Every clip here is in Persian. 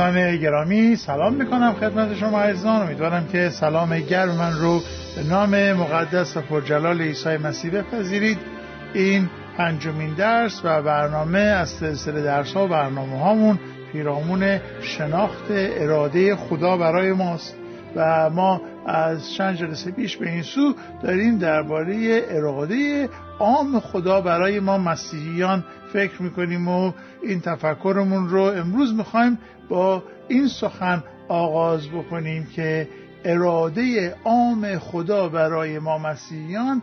دوستان گرامی سلام می‌کنم خدمت شما عزیزان. امیدوارم که سلام گرم من رو به نام مقدس و پرجلال عیسی مسیح بپذیرید. این پنجمین درس و برنامه از سلسله درس ها و برنامه هامون پیرامون شناخت اراده خدا برای ماست. و ما از چند جلسه پیش به این سو داریم درباره اراده عام خدا برای ما مسیحیان فکر می‌کنیم و این تفکرمون رو امروز می‌خوایم با این سخن آغاز بکنیم که اراده عام خدا برای ما مسیحیان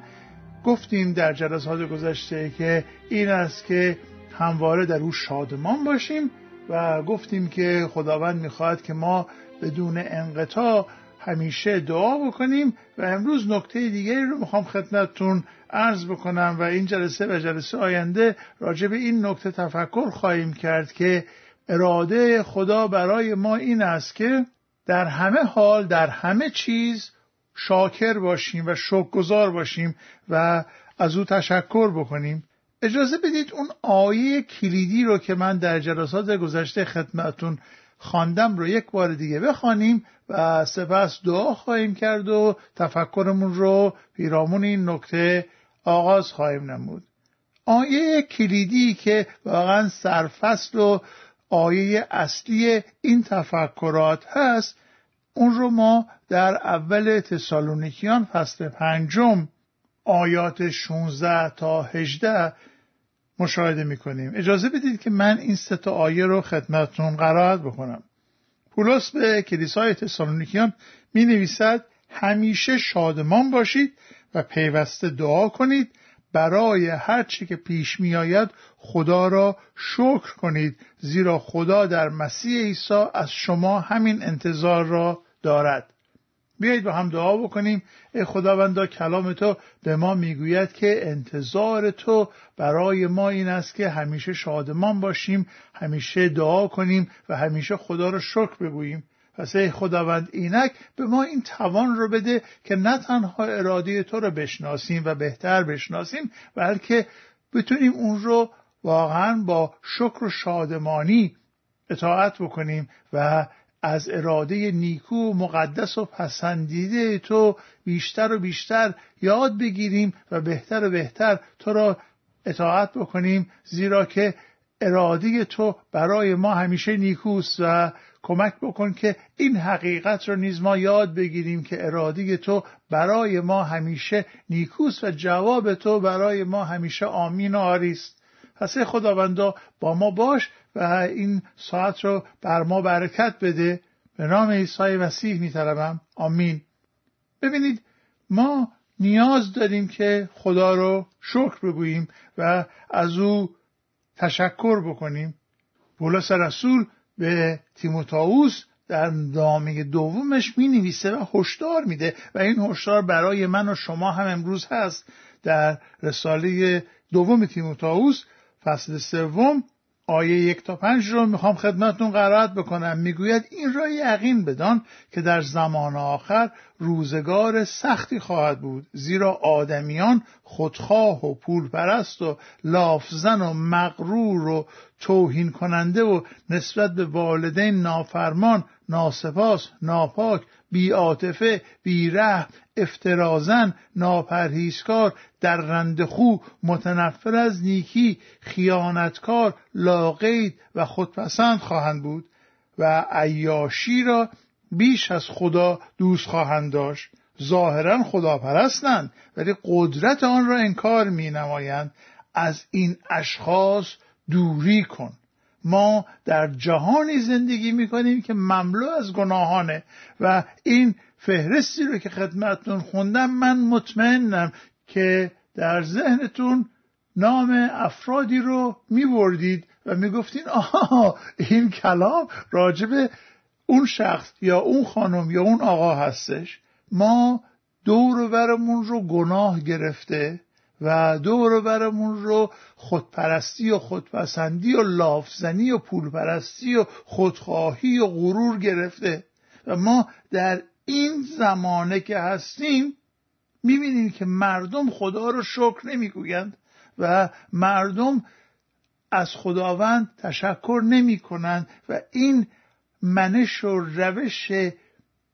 گفتیم در جلسات گذشته که این است که همواره در او شادمان باشیم و گفتیم که خداوند می‌خواهد که ما بدون انقطاع همیشه دعا بکنیم و امروز نکته دیگری رو می‌خوام خدمتتون عرض بکنم و این جلسه و جلسه آینده راجع به این نکته تفکر خواهیم کرد که اراده خدا برای ما این است که در همه حال در همه چیز شاکر باشیم و شکرگزار باشیم و از او تشکر بکنیم. اجازه بدید اون آیه کلیدی رو که من در جلسات گذشته خدمتون خواندم رو یک بار دیگه بخوانیم و سپس دعا خواهیم کرد و تفکرمون رو پیرامون این نکته آغاز خواهیم نمود. آیه کلیدی که واقعا سرفصل و آیه اصلی این تفکرات هست اون رو ما در اول تسالونیکیان فصل پنجم آیات 16 تا 18 مشاهده می‌کنیم. اجازه بدید که من این سه تا آیه رو خدمتتون قرائت بکنم. پولس به کلیسای تسالونیکیان می نویسد همیشه شادمان باشید و پیوسته دعا کنید برای هر چی که پیش می آید خدا را شکر کنید زیرا خدا در مسیح عیسی از شما همین انتظار را دارد. بیایید با هم دعا بکنیم. ای خداوندا کلام تو به ما می‌گوید که انتظار تو برای ما این است که همیشه شادمان باشیم همیشه دعا کنیم و همیشه خدا را شکر بگوییم. پس ای خداوند اینک به ما این توان رو بده که نه تنها اراده تو رو بشناسیم و بهتر بشناسیم بلکه بتونیم اون رو واقعا با شکر و شادمانی اطاعت بکنیم و از اراده نیکو و مقدس و پسندیده تو بیشتر و بیشتر یاد بگیریم و بهتر و بهتر تو را اطاعت بکنیم زیرا که اراده تو برای ما همیشه نیکوست و کمک بکن که این حقیقت را نیز ما یاد بگیریم که اراده تو برای ما همیشه نیکوست و جواب تو برای ما همیشه آمین و آریست. پس خداوندا با ما باش و این ساعت رو بر ما برکت بده. به نام عیسی مسیح میطلبم. آمین. ببینید ما نیاز داریم که خدا رو شکر بگوییم و از او تشکر بکنیم. بولس رسول به تیموتائوس در نامه دومش می نویسه و هشدار میده و این هشدار برای من و شما هم امروز هست. در رساله دوم تیموتائوس فصل سوم آیه یک تا پنج رو می‌خوام خدمتون قرائت بکنم. می‌گوید این را یقین بدان که در زمان آخر روزگار سختی خواهد بود زیرا آدمیان خودخواه و پول پرست و لافزن و مغرور و توهین کننده و نسبت به والدین نافرمان ناسپاس ناپاک بیعاطفه بیره افترازن ناپرهیزکار در رندخو متنفر از نیکی خیانتکار لاقید و خودپسند خواهند بود و عیاشی را بیش از خدا دوست خواهند داشت. ظاهرا خداپرستند ولی قدرت آن را انکار می نمایند از این اشخاص دوری کن. ما در جهانی زندگی می کنیم که مملو از گناهانه و این فهرستی رو که خدمتتون خوندم من مطمئنم که در ذهنتون نام افرادی رو می بردید و می گفتین آها این کلام راجب اون شخص یا اون خانم یا اون آقا هستش. ما دور برمون رو گناه گرفته و دور برمون رو خودپرستی و خودپسندی و لافزنی و پولپرستی و خودخواهی و غرور گرفته. و ما در این زمانه که هستیم می‌بینیم که مردم خدا رو شکر نمی‌گویند و مردم از خداوند تشکر نمی کنند و این منش و روش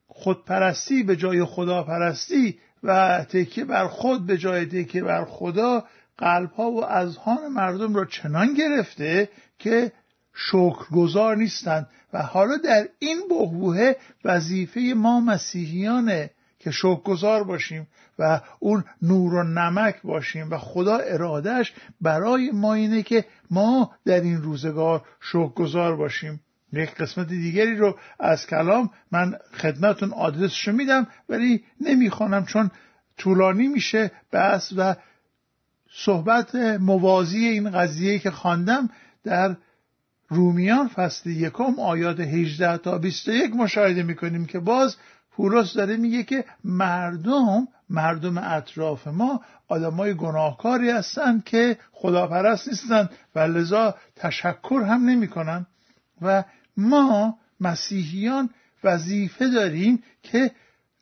خودپرستی به جای خداپرستی و تکیه بر خود به جای تکیه بر خدا قلبها و اذهان مردم را چنان گرفته که شکرگزار نیستند. و حالا در این بحبوه وظیفه ما مسیحیانه که شکرگزار باشیم و اون نور و نمک باشیم و خدا ارادهش برای ما اینه که ما در این روزگار شکرگزار باشیم. یک قسمت دیگری رو از کلام من خدمتون آدرسشو میدم ولی نمی‌خوانم چون طولانی میشه بس و صحبت موازی این قضیه که خواندم در رومیان فصل یکم آیات 18 تا 21 مشاهده می‌کنیم که باز پولس داره میگه که مردم مردم اطراف ما آدمای گناهکاری هستند که خداپرست نیستند و لذا تشکر هم نمی‌کنن و ما مسیحیان وظیفه داریم که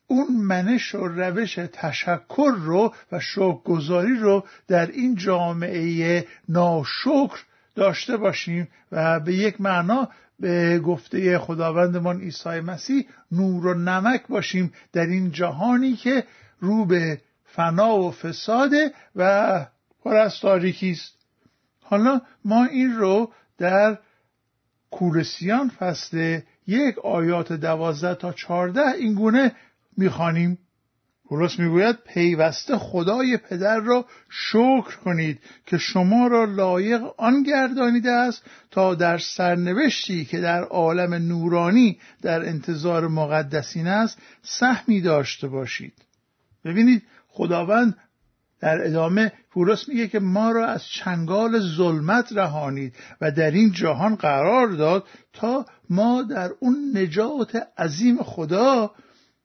اون منش و روش تشکر رو و شکرگزاری رو در این جامعه ناشکر داشته باشیم و به یک معنا به گفته خداوندمان عیسی مسیح نور و نمک باشیم در این جهانی که رو به فنا و فساده و پر از تاریکی است. حالا ما این رو در کورسیان فصل یک آیات دوازده تا چارده این گونه می‌خوانیم. پولس می‌گوید پیوسته خدای پدر را شکر کنید که شما را لایق آن گردانیده است تا در سرنوشتی که در عالم نورانی در انتظار مقدسین است سهمی داشته باشید. ببینید خداوند در ادامه پولس میگه که ما را از چنگال ظلمت رهانید و در این جهان قرار داد تا ما در اون نجات عظیم خدا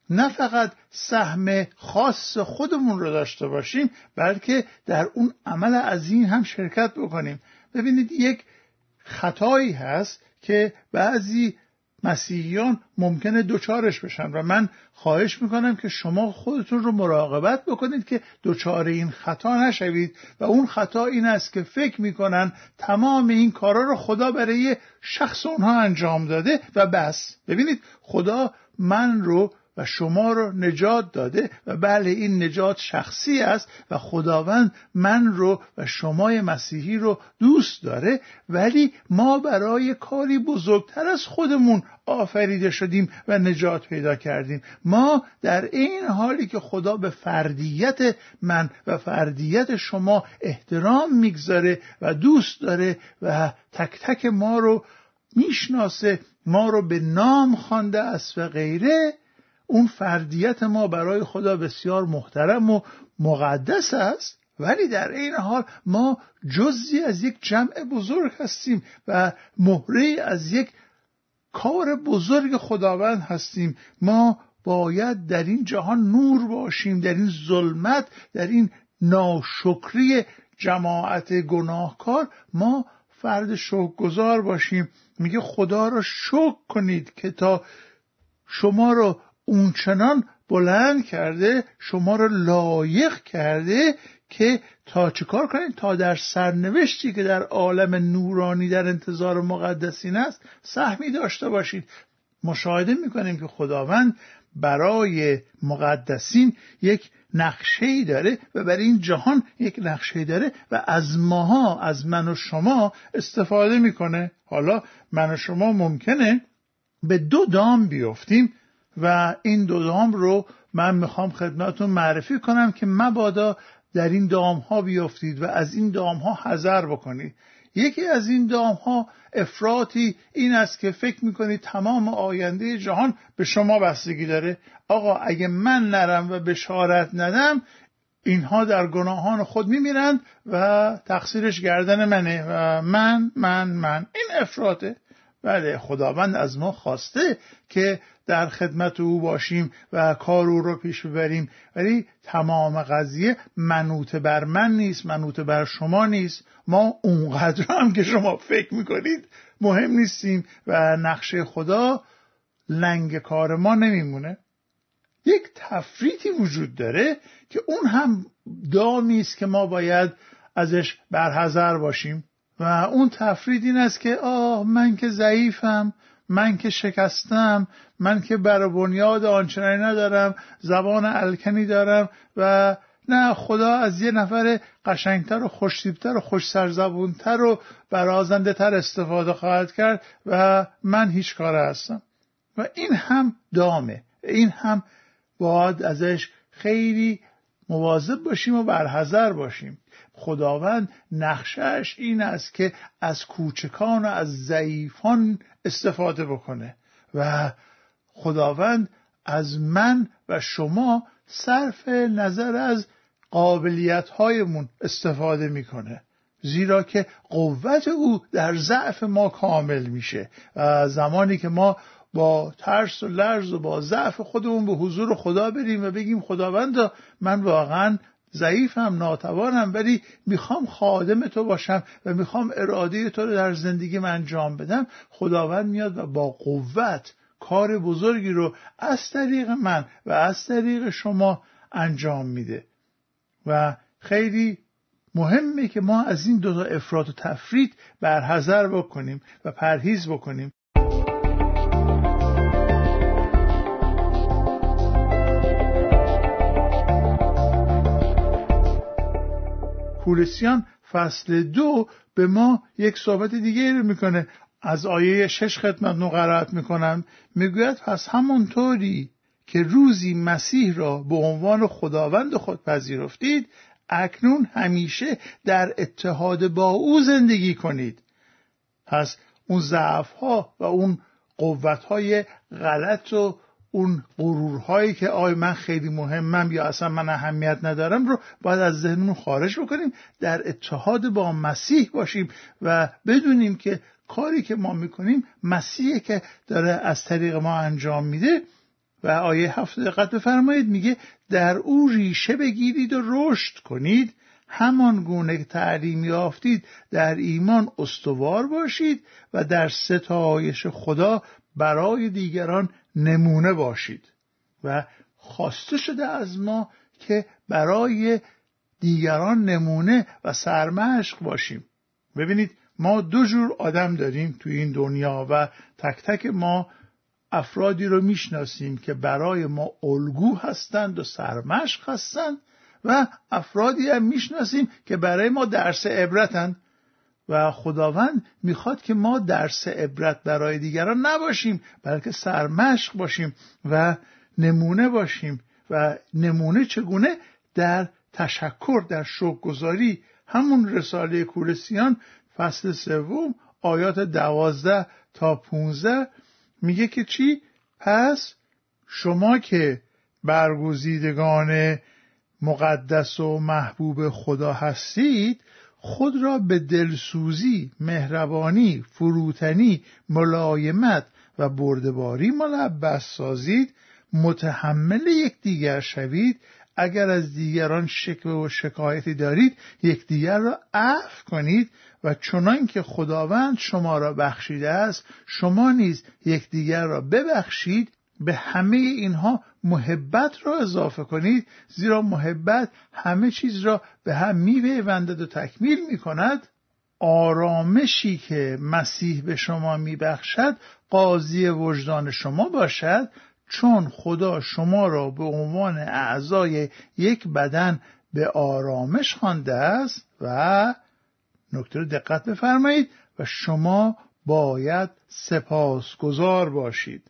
نه فقط سهم خاص خودمون رو داشته باشیم بلکه در اون عمل عظیم هم شرکت بکنیم. ببینید یک خطایی هست که بعضی مسیحیان ممکنه دوچارش بشن و من خواهش می‌کنم که شما خودتون رو مراقبت بکنید که دوچار این خطا نشوید و اون خطا این است که فکر می‌کنن تمام این کارا رو خدا برای شخص اونها انجام داده و بس. ببینید خدا من رو و شما رو نجات داده و بله این نجات شخصی است و خداوند من رو و شمای مسیحی رو دوست داره ولی ما برای کاری بزرگتر از خودمون آفریده شدیم و نجات پیدا کردیم. ما در این حالی که خدا به فردیت من و فردیت شما احترام می‌گذاره و دوست داره و تک تک ما رو می‌شناسه ما رو به نام خوانده است و غیره اون فردیت ما برای خدا بسیار محترم و مقدس است ولی در این حال ما جزی از یک جمع بزرگ هستیم و مهره از یک کار بزرگ خداوند هستیم. ما باید در این جهان نور باشیم در این ظلمت در این ناشکری جماعت گناهکار ما فرد شکرگزار باشیم. میگه خدا را شکر کنید که تا شما رو اونچنان بلند کرده شما را لایق کرده که تا چیکار کنید تا در سرنوشتی که در عالم نورانی در انتظار مقدسین است سهمی داشته باشید. مشاهده می‌کنیم که خداوند برای مقدسین یک نقشه داره و برای این جهان یک نقشه داره و از ماها از من و شما استفاده می‌کنه. حالا من و شما ممکنه به دو دام بیفتیم. و این دو دام رو من می‌خوام خدمتون معرفی کنم که مبادا در این دام ها بیافتید و از این دام ها حذر بکنید. یکی از این دام ها افراطی این است که فکر می‌کنید تمام آینده جهان به شما بستگی داره. آقا اگه من نرم و بشارت ندم اینها در گناهان خود میمیرند و تقصیرش گردن منه و من من من. این افراطه. بله خداوند از ما خواسته که در خدمت او باشیم و کار او رو پیش ببریم. ولی تمام قضیه منوط بر من نیست منوط بر شما نیست. ما اونقدر هم که شما فکر می‌کنید مهم نیستیم و نقشه خدا لنگ کار ما نمیمونه. یک تفریطی وجود داره که اون هم دامی است که ما باید ازش برحذر باشیم. و اون تفرید این است که آه من که ضعیفم. من که شکستم من که بر بنیاد آنچنانی ندارم زبان الکنی دارم و نه خدا از یه نفر قشنگتر و خوشتیبتر و خوش سرزبونتر و برازنده تر استفاده خواهد کرد و من هیچ کار هستم. و این هم دامه. این هم باید ازش خیلی مواظب باشیم و برحضر باشیم. خداوند نقشش این است که از کوچکان و از ضعیفان استفاده بکنه و خداوند از من و شما صرف نظر از قابلیت هایمون استفاده می‌کنه زیرا که قوت او در ضعف ما کامل میشه و زمانی که ما با ترس و لرز و با ضعف خودمون به حضور خدا بریم و بگیم خداوندا من واقعا ضعیفم ناتوانم ولی می‌خوام خادم تو باشم و می‌خوام اراده تو رو در زندگیم انجام بدم خداوند میاد و با قوت کار بزرگی رو از طریق من و از طریق شما انجام میده. و خیلی مهمه که ما از این دو تا افراد و تفرید برحضر بکنیم و پرهیز بکنیم. پولسیان فصل دو به ما یک صحبت دیگه رو می‌کنه. از آیه شش خدمت نقرات می‌کنم. می‌گوید پس همونطوری که روزی مسیح را به عنوان خداوند خود پذیرفتید اکنون همیشه در اتحاد با او زندگی کنید. پس اون ضعف ها و اون قوت های غلط و اون غرورهایی که آی من خیلی مهمم یا اصلا من اهمیت ندارم رو باید از ذهنمون خارج بکنیم در اتحاد با مسیح باشیم و بدونیم که کاری که ما می‌کنیم مسیحی که داره از طریق ما انجام میده. و آیه هفت دقت بفرمایید میگه در او ریشه بگیرید و رشد کنید. همان گونه تعلیم یافتید در ایمان استوار باشید و در ستایش خدا برای دیگران نمونه باشید. و خواسته شده از ما که برای دیگران نمونه و سرمشق باشیم. ببینید ما دو جور آدم داریم تو این دنیا و تک تک ما افرادی رو می‌شناسیم که برای ما الگو هستند و سرمشق هستند و افرادی هم می‌شناسیم که برای ما درس عبرتند. و خداوند می‌خواد که ما درس عبرت برای دیگران نباشیم بلکه سرمشق باشیم و نمونه باشیم و نمونه چگونه در تشکر در گذاری همون رساله کورسیان فصل سوم آیات دوازده تا پونزده میگه که چی؟ پس شما که برگزیدگان مقدس و محبوب خدا هستید خود را به دلسوزی، مهربانی، فروتنی، ملایمت و بردباری ملبس سازید متحمل یکدیگر شوید. اگر از دیگران شکوه و شکایتی دارید یکدیگر را عفو کنید و چنان که خداوند شما را بخشیده است شما نیز یکدیگر را ببخشید به همه اینها محبت را اضافه کنید زیرا محبت همه چیز را به هم میپیوندد و تکمیل می کند آرامشی که مسیح به شما میبخشد قاضی وجدان شما باشد چون خدا شما را به عنوان اعضای یک بدن به آرامش خوانده است. و نکته دقت بفرمایید و شما باید سپاسگزار باشید.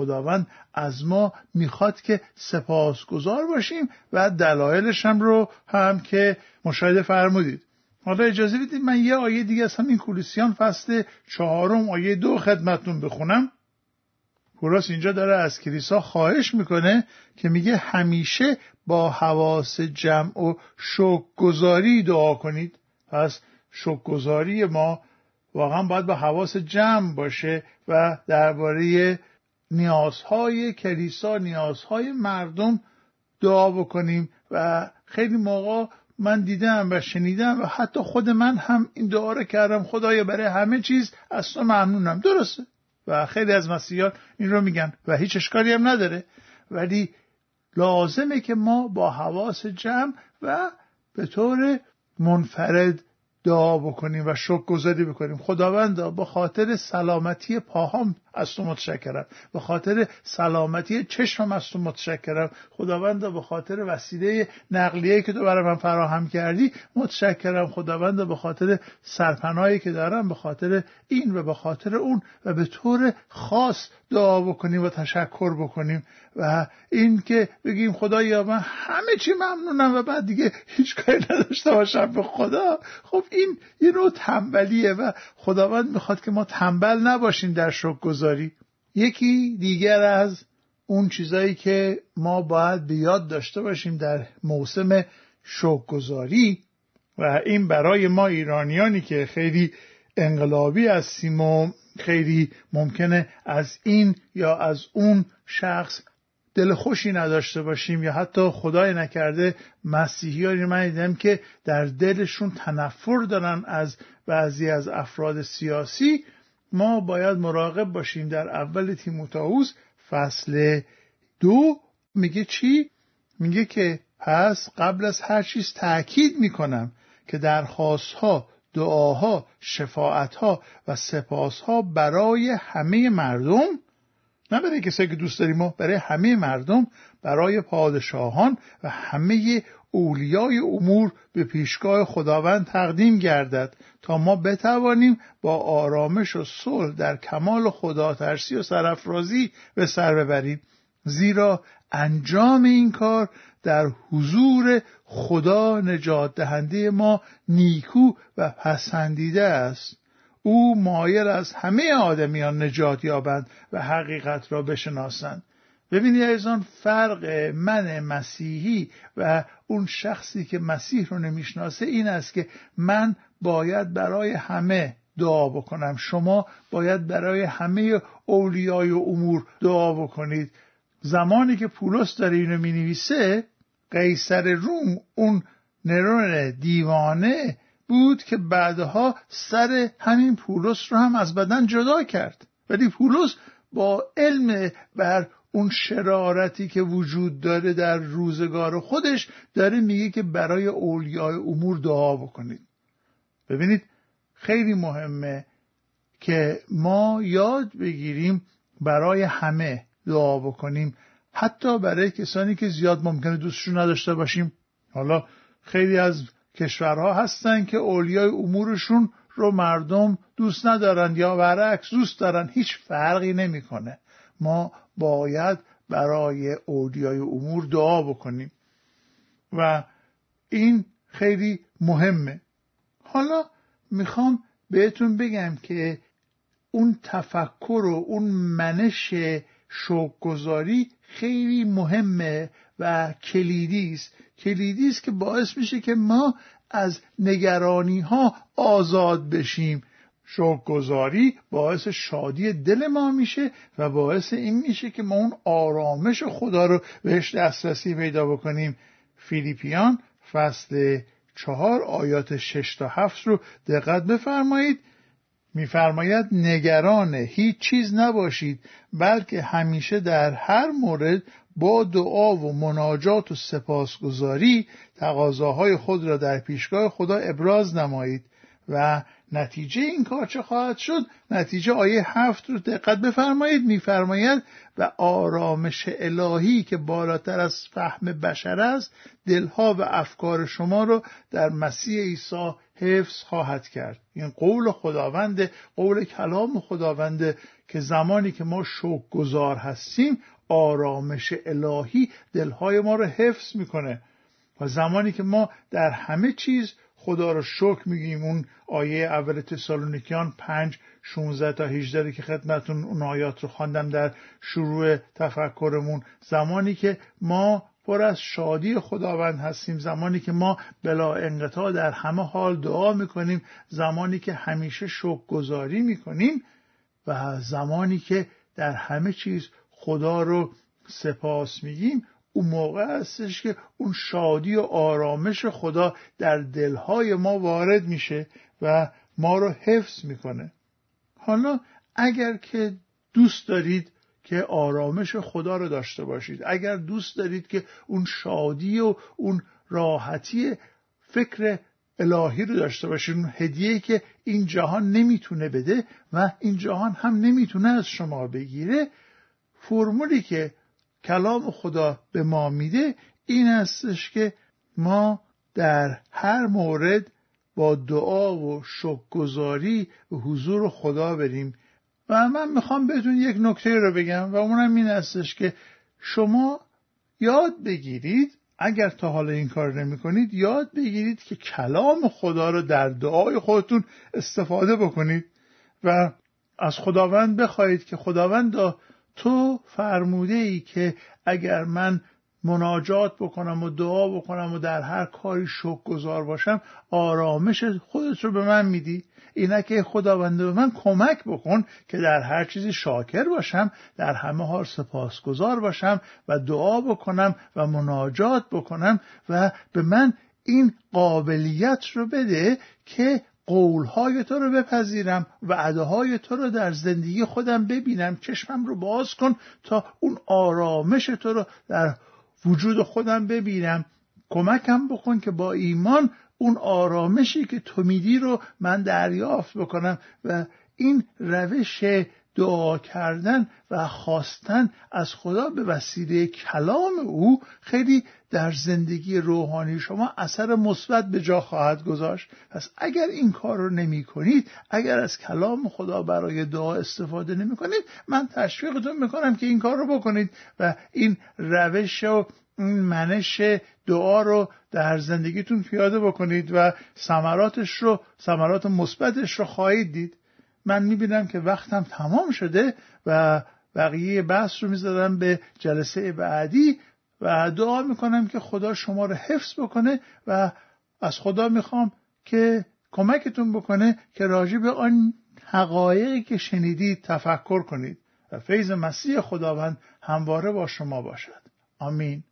خداوند از ما می‌خواد که سپاسگزار باشیم و دلایلش هم رو هم که مشاهده فرمودید. حالا اجازه بدید من یه آیه دیگه از همین کولوسیان فصل چهارم آیه دو خدمتون بخونم. پولاس اینجا داره از کلیسا خواهش می‌کنه که میگه همیشه با حواس جمع و شکرگزاری دعا کنید. پس شکرگزاری ما واقعا باید با حواس جمع باشه و درباره نیازهای کلیسا نیازهای مردم دعا بکنیم و خیلی موقع من دیدم و شنیدم و حتی خود من هم این دعا رو کردم. خدایا برای همه چیز از تو ممنونم. درسته؟ و خیلی از مسیحیان این رو میگن و هیچ اشکالی هم نداره. ولی لازمه که ما با حواس جمع و به طور منفرد دعا بکنیم و شکر گذاری بکنیم. خداوندا با خاطر سلامتی پاهام از تو متشکرم. به خاطر سلامتی چشمم از تو متشکرم. خداوند به خاطر وسیله نقلیه که تو برای من فراهم کردی متشکرم. خداوند به خاطر سرپناهی که دارم به خاطر این و به خاطر اون و به طور خاص دعا بکنیم و تشکر بکنیم. و این که بگیم خدایا من همه چی ممنونم و بعد دیگه هیچ کاری نداشته باشم به خدا. خب این یه نوع تنبلیه و خداوند می‌خواد که ما تنبل نباشیم در شکر گذاری یکی دیگر از اون چیزایی که ما باید به یاد داشته باشیم در موسم شکرگزاری و این برای ما ایرانیانی که خیلی انقلابی هستیم و خیلی ممکنه از این یا از اون شخص دل خوشی نداشته باشیم یا حتی خدای نکرده مسیحیانی من دیدم که در دلشون تنفر دارن از بعضی از افراد سیاسی ما باید مراقب باشیم در اول تیموتائوس فصل دو میگه چی؟ میگه که پس قبل از هر چیز تأکید می‌کنم که درخواستها دعاها شفاعتها و سپاسها برای همه مردم نه برای کسایی که دوست داریم ما برای همه مردم برای پادشاهان و همه اولیای امور به پیشگاه خداوند تقدیم گردد تا ما بتوانیم با آرامش و صلح در کمال خدا ترسی و سرافرازی به سر ببریم. زیرا انجام این کار در حضور خدا نجات دهنده ما نیکو و پسندیده است. او مایل از همه آدمیان نجات یابند و حقیقت را بشناسند. ببینید عزیزان فرق من مسیحی و اون شخصی که مسیح رو نمی‌شناسه این است که من باید برای همه دعا بکنم. شما باید برای همه اولیای و امور دعا بکنید. زمانی که پولس داره اینو می نویسه قیصر روم اون نرون دیوانه بود که بعدها سر همین پولس رو هم از بدن جدا کرد. ولی پولس با علم بر اون شرارتی که وجود داره در روزگار خودش داره میگه که برای اولیای امور دعا بکنید. ببینید خیلی مهمه که ما یاد بگیریم برای همه دعا بکنیم. حتی برای کسانی که زیاد ممکنه دوستشون نداشته باشیم. حالا خیلی از کشورها هستن که اولیای امورشون رو مردم دوست ندارن یا برعکس دوست دارن. هیچ فرقی نمی‌کنه. ما باید برای اولیای امور دعا بکنیم. و این خیلی مهمه. حالا می‌خوام بهتون بگم که اون تفکر و اون منش شوکگذاری خیلی مهمه و کلیدی است. کلیدی است که باعث میشه که ما از نگرانی ها آزاد بشیم. شوکگذاری باعث شادی دل ما میشه و باعث این میشه که ما اون آرامش خدا رو بهش دسترسی پیدا بکنیم. فیلیپیان فصل چهار آیات شش تا هفت رو دقت بفرمایید. میفرماید نگران هیچ چیز نباشید بلکه همیشه در هر مورد با دعا و مناجات و سپاسگزاری تقاضاهای خود را در پیشگاه خدا ابراز نمایید و نتیجه این کار چه خواهد شد؟ نتیجه آیه هفت رو دقت بفرمایید. میفرماید و آرامش الهی که بالاتر از فهم بشر است دلها و افکار شما رو در مسیح عیسی حفظ خواهد کرد. این قول خداوند قول کلام خداونده که زمانی که ما شوق گذار هستیم آرامش الهی دلهای ما رو حفظ می‌کنه. و زمانی که ما در همه چیز خدا رو شکر میگیم اون آیه اول تسالونیکیان پنج 16 تا 18 که خدمتون اون آیات رو خواندم در شروع تفکرمون. زمانی که ما پر از شادی خداوند هستیم زمانی که ما بلا انقطاع در همه حال دعا می‌کنیم زمانی که همیشه شکر گذاری می‌کنیم و زمانی که در همه چیز خدا رو سپاس میگیم اون موقع هستش که اون شادی و آرامش خدا در دلهای ما وارد میشه و ما رو حفظ می‌کنه. حالا اگر که دوست دارید که آرامش خدا رو داشته باشید اگر دوست دارید که اون شادی و اون راحتی فکر الهی رو داشته باشید اون هدیه که این جهان نمی‌تونه بده و این جهان هم نمی‌تونه از شما بگیره فرمولی که کلام خدا به ما میده این هستش که ما در هر مورد با دعا و شکرگزاری و حضور خدا بریم. و من می‌خوام بهتون یک نکته رو بگم و اونم این هستش که شما یاد بگیرید اگر تا حالا این کار نمی کنید یاد بگیرید که کلام خدا رو در دعای خودتون استفاده بکنید. و از خداوند بخواهید که خداوند تو فرموده ای که اگر من مناجات بکنم و دعا بکنم و در هر کاری شکر گذار باشم آرامش خودت رو به من میدی. اینه که خداونده به من کمک بکن که در هر چیزی شاکر باشم در همه حال سپاسگزار باشم و دعا بکنم و مناجات بکنم و به من این قابلیت رو بده که قولهای تو رو بپذیرم و عداهای تو رو در زندگی خودم ببینم. چشمم رو باز کن تا اون آرامش تو رو در وجود خودم ببینم. کمکم بکن که با ایمان اون آرامشی که تو میدی رو من دریافت بکنم و این روش دعا کردن و خواستن از خدا به وسیله کلام او خیلی در زندگی روحانی شما اثر مثبت به جا خواهد گذاشت. پس اگر این کار رو نمی کنید اگر از کلام خدا برای دعا استفاده نمی کنید من تشویقتون می‌کنم که این کار رو بکنید و این روش و این منش دعا رو در زندگیتون پیاده بکنید و ثمراتش رو ثمرات مثبتش رو خواهید دید. من می‌بینم که وقتم تمام شده و بقیه بحث رو می‌ذارم به جلسه بعدی. و دعا می‌کنم که خدا شما رو حفظ بکنه و از خدا می‌خوام که کمکتون بکنه که راجع به آن حقایقی که شنیدید تفکر کنید. و فیض مسیح خداوند همواره با شما باشد. آمین.